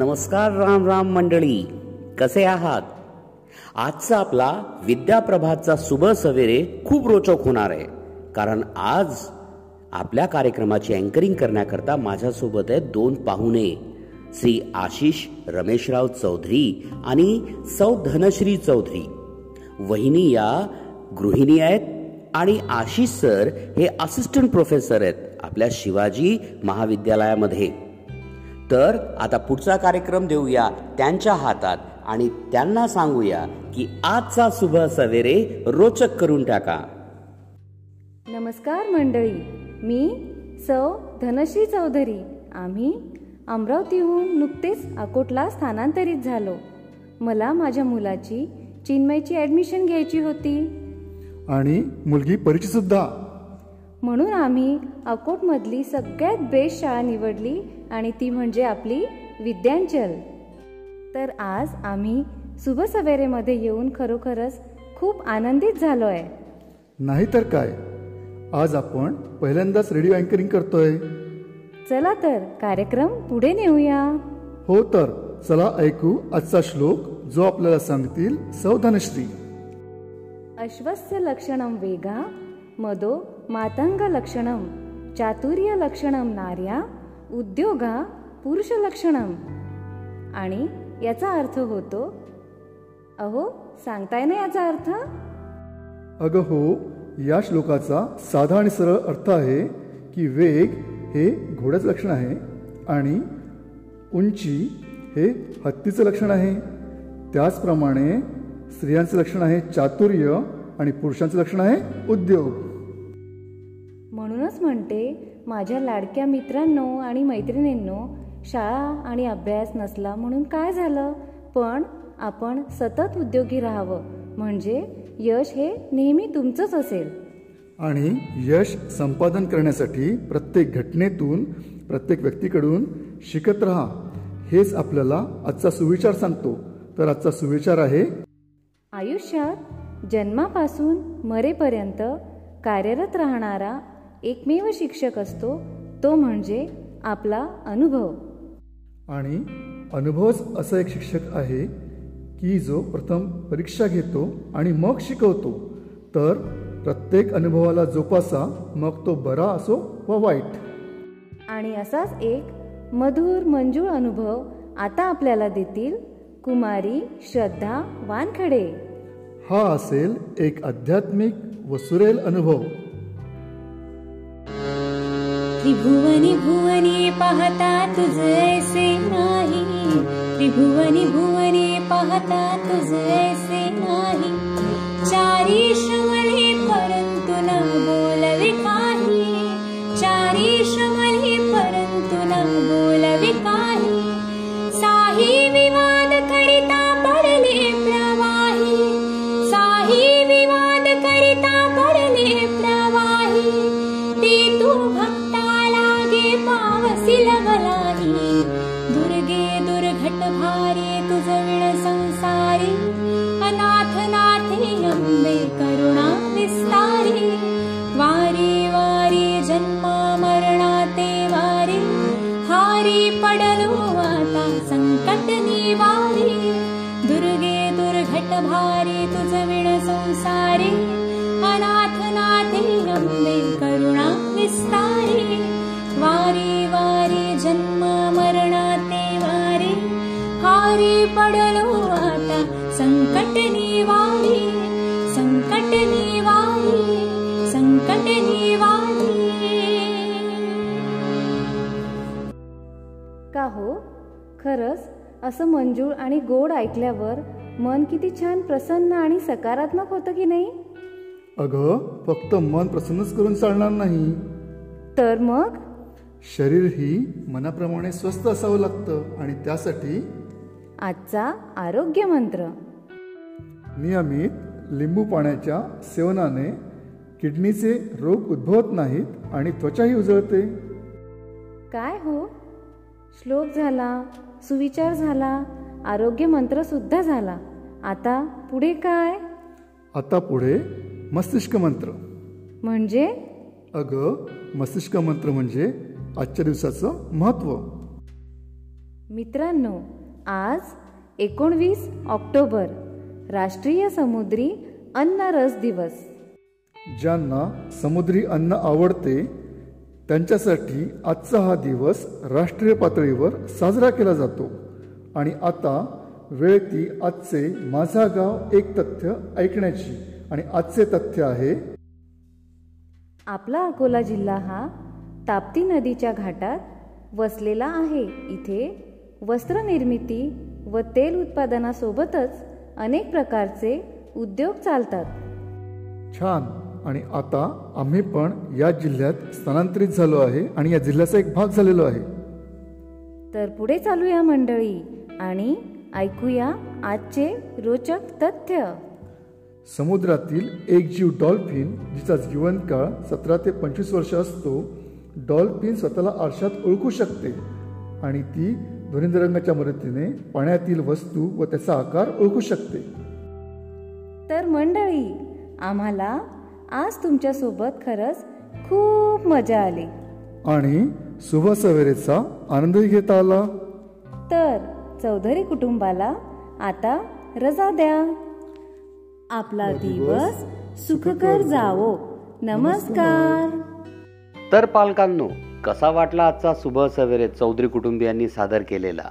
नमस्कार राम राम मंडळी. कसे आहात? आजचा आपला विद्याप्रभातचा सुबह सवेरे खूप रोचक होणार आहे. कारण आज आपल्या कार्यक्रमाची अँकरिंग करण्याकरता माझ्यासोबत आहे दोन पाहुणे. श्री आशिष रमेशराव चौधरी आणि सौ धनश्री चौधरी. वहिनी या गृहिणी आहेत आणि आशिष सर हे असिस्टंट प्रोफेसर आहेत आपल्या शिवाजी महाविद्यालयामध्ये. तर आता पुढचा कार्यक्रम देऊया त्यांच्या हातात आणि त्यांना सांगूया की आजचा शुभ सवेरे रोचक करून टाका. नमस्कार मंडळी. मी सौ धनश्री चौधरी. आम्ही अमरावतीहून नुकतेच अकोटला स्थानांतरित झालो. मला माझ्या मुलाची चिन्मयची ॲडमिशन घ्यायची होती. आणि मुलगी परिचित सुद्धा म्हणून आम्ही अकोटमधली सगळ्यात बेस्ट शाळा निवडली आणि ती म्हणजे आपली विद्यांचल. तर आज आम्ही शुभ सवेरेमध्ये येऊन खरोखरच खूप आनंदित झालो आहे नाहीतर काय? आज आपण पहिल्यांदाच रेडिओ अँकरिंग करतोय. चला तर कार्यक्रम पुढे नेऊया. हो तर चला ऐकू आजचा श्लोक जो आपल्याला सांगतील सौधनश्री. अश्वस्य लक्षणं वेगा मदो मातंग लक्षणं चातुर्य लक्षणं नार्या उद्योगा पुरुष लक्षणं आणि याचा अर्थ होतो अहो सांगताय ना याचा अर्थ? अगं हो या श्लोकाचा साधा आणि सरळ अर्थ आहे की वेग हे घोड्याचं लक्षण आहे आणि उंची हे हत्तीचं लक्षण आहे. त्याचप्रमाणे स्त्रियांचं लक्षण आहे चातुर्य आणि पुरुषांचं लक्षण आहे उद्योग. म्हणूनच म्हणते माझ्या लाडक्या मित्रांनो आणि मैत्रिणींनो शाळा आणि अभ्यास नसला म्हणून काय झालं? पण आपण सतत उद्योगी राहावं. म्हणजे यश हे नेहमी तुमचंच असेल. आणि यश संपादन करण्यासाठी प्रत्येक घटनेतून प्रत्येक व्यक्तीकडून शिकत राहा. हेच आपल्याला आजचा सुविचार सांगतो. तर आजचा सुविचार आहे आयुष्यात जन्मापासून मरेपर्यंत कार्यरत राहणारा एकमेव शिक्षक असतो तो म्हणजे आपला अनुभव. आणि अनुभवच असा एक शिक्षक आहे की जो प्रथम परीक्षा घेतो आणि मग शिकवतो. तर प्रत्येक अनुभवाला जोपासा मग तो बरा असो व वाईट. आणि असाच एक मधुर मंजूळ अनुभव आता आपल्याला देतील कुमारी श्रद्धा वानखडे. हा असेल एक आध्यात्मिक व सुरेल अनुभव. भुवनी पाहता तुझे ऐसे नाही। त्रिभुवनी भुवनी पाहता तुझे ऐसे नाही। चारी परंतु न बोलवे काही। चारी श्रमले परंतु न बोलवे काही। साही विवाद तुझ विण संसारी पडलो आता संकट निवारी संकट निवारी संकट निवारी का हो? खरंच असं मंजूळ आणि गोड ऐकल्यावर मन किती छान प्रसन्न आणि सकारात्मक होतं की नाही? अगं फक्त मन प्रसन्नच करून चालणार नाही. तर मग? शरीर ही मनाप्रमाणे स्वस्त असावं लागतं आणि त्यासाठी आजचा आरोग्य मंत्र. नियमित लिंबू पाण्याच्या सेवनाने किडनीचे रोग उद्भवत नाहीत आणि त्वचाही उजळते. काय हो? श्लोक झाला सुविचार झाला आरोग्य मंत्र सुद्धा झाला. आता पुढे काय? आता पुढे मस्तिष्क मंत्र. म्हणजे? अगं मस्तिष्क मंत्र म्हणजे आजच्या दिवसाचं महत्त्व. मित्रांनो आज एकोणवीस ऑक्टोबर राष्ट्रीय समुद्री अन्न रस दिवस. ज्यांना समुद्री अन्न आवडते त्यांच्यासाठी आजचा हा दिवस राष्ट्रीय पातळीवर साजरा केला जातो. आणि आता वेळ ती आजचे माझा गाव एक तथ्य ऐकण्याची आणि आजचे तथ्य आहे. आपला अकोला जिल्हा हा ताप्ती नदीच्या घाटात वसलेला आहे. इथे वस्त्रनिर्मिती व तेल उत्पादनासोबतच अनेक प्रकारचे उद्योग चालतात. छान. आणि आता आम्ही पण या जिल्ह्यात स्थलांतरित झालो आहे आणि या जिल्ह्याचा एक भाग झालेलो आहे. तर पुढे चालूया मंडळी आणि ऐकूया आजचे रोचक तथ्य. समुद्रातील एक जीव डॉल्फिन जिचा जीवनकाळ सतरा ते पंचवीस वर्ष असतो डॉल्फिन स्वतःला आरशात ओळखू शकते आणि ती ध्वनिंद रंगाच्या मदतीने पाण्यातील वस्तू व त्याचा आकार ओळखू शकते. तर मंडळी आम्हाला आज तुमच्यासोबत खरंच खूप मजा आली. आणि शुभ सवेरेचा आनंदही घेता आला. तर चौधरी कुटुंबाला आता रजा द्या. आपला दिवस सुखकर जावो. नमस्कार. तर पालकांनो कसा वाटला आजचा सुबह सवेरे चौधरी कुटुंबियांनी सादर केलेला?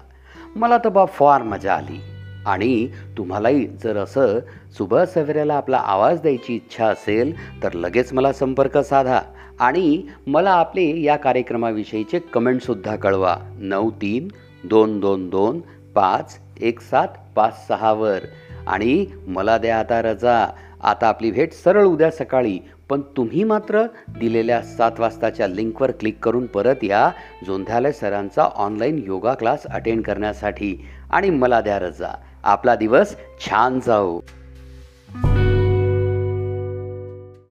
मला तर बा फार मजा आली. आणि तुम्हालाही जर असं सुबह सवेरेला आपला आवाज द्यायची इच्छा असेल तर लगेच मला संपर्क साधा. आणि मला आपले या कार्यक्रमाविषयीचे कमेंटसुद्धा कळवा. नऊ तीन दोन दोन दोन पाच एक सात पाच सहावर आणि मला द्या आता रजा. आता आपली भेट सरळ उद्या सकाळी पण तुम्ही मात्र दिलेल्या सात वाजताच्या लिंकवर क्लिक करून परत या जोंध्यालय सरांचा ऑनलाईन योगा क्लास अटेंड करण्यासाठी. आणि मला द्या रजा. आपला दिवस छान जाऊ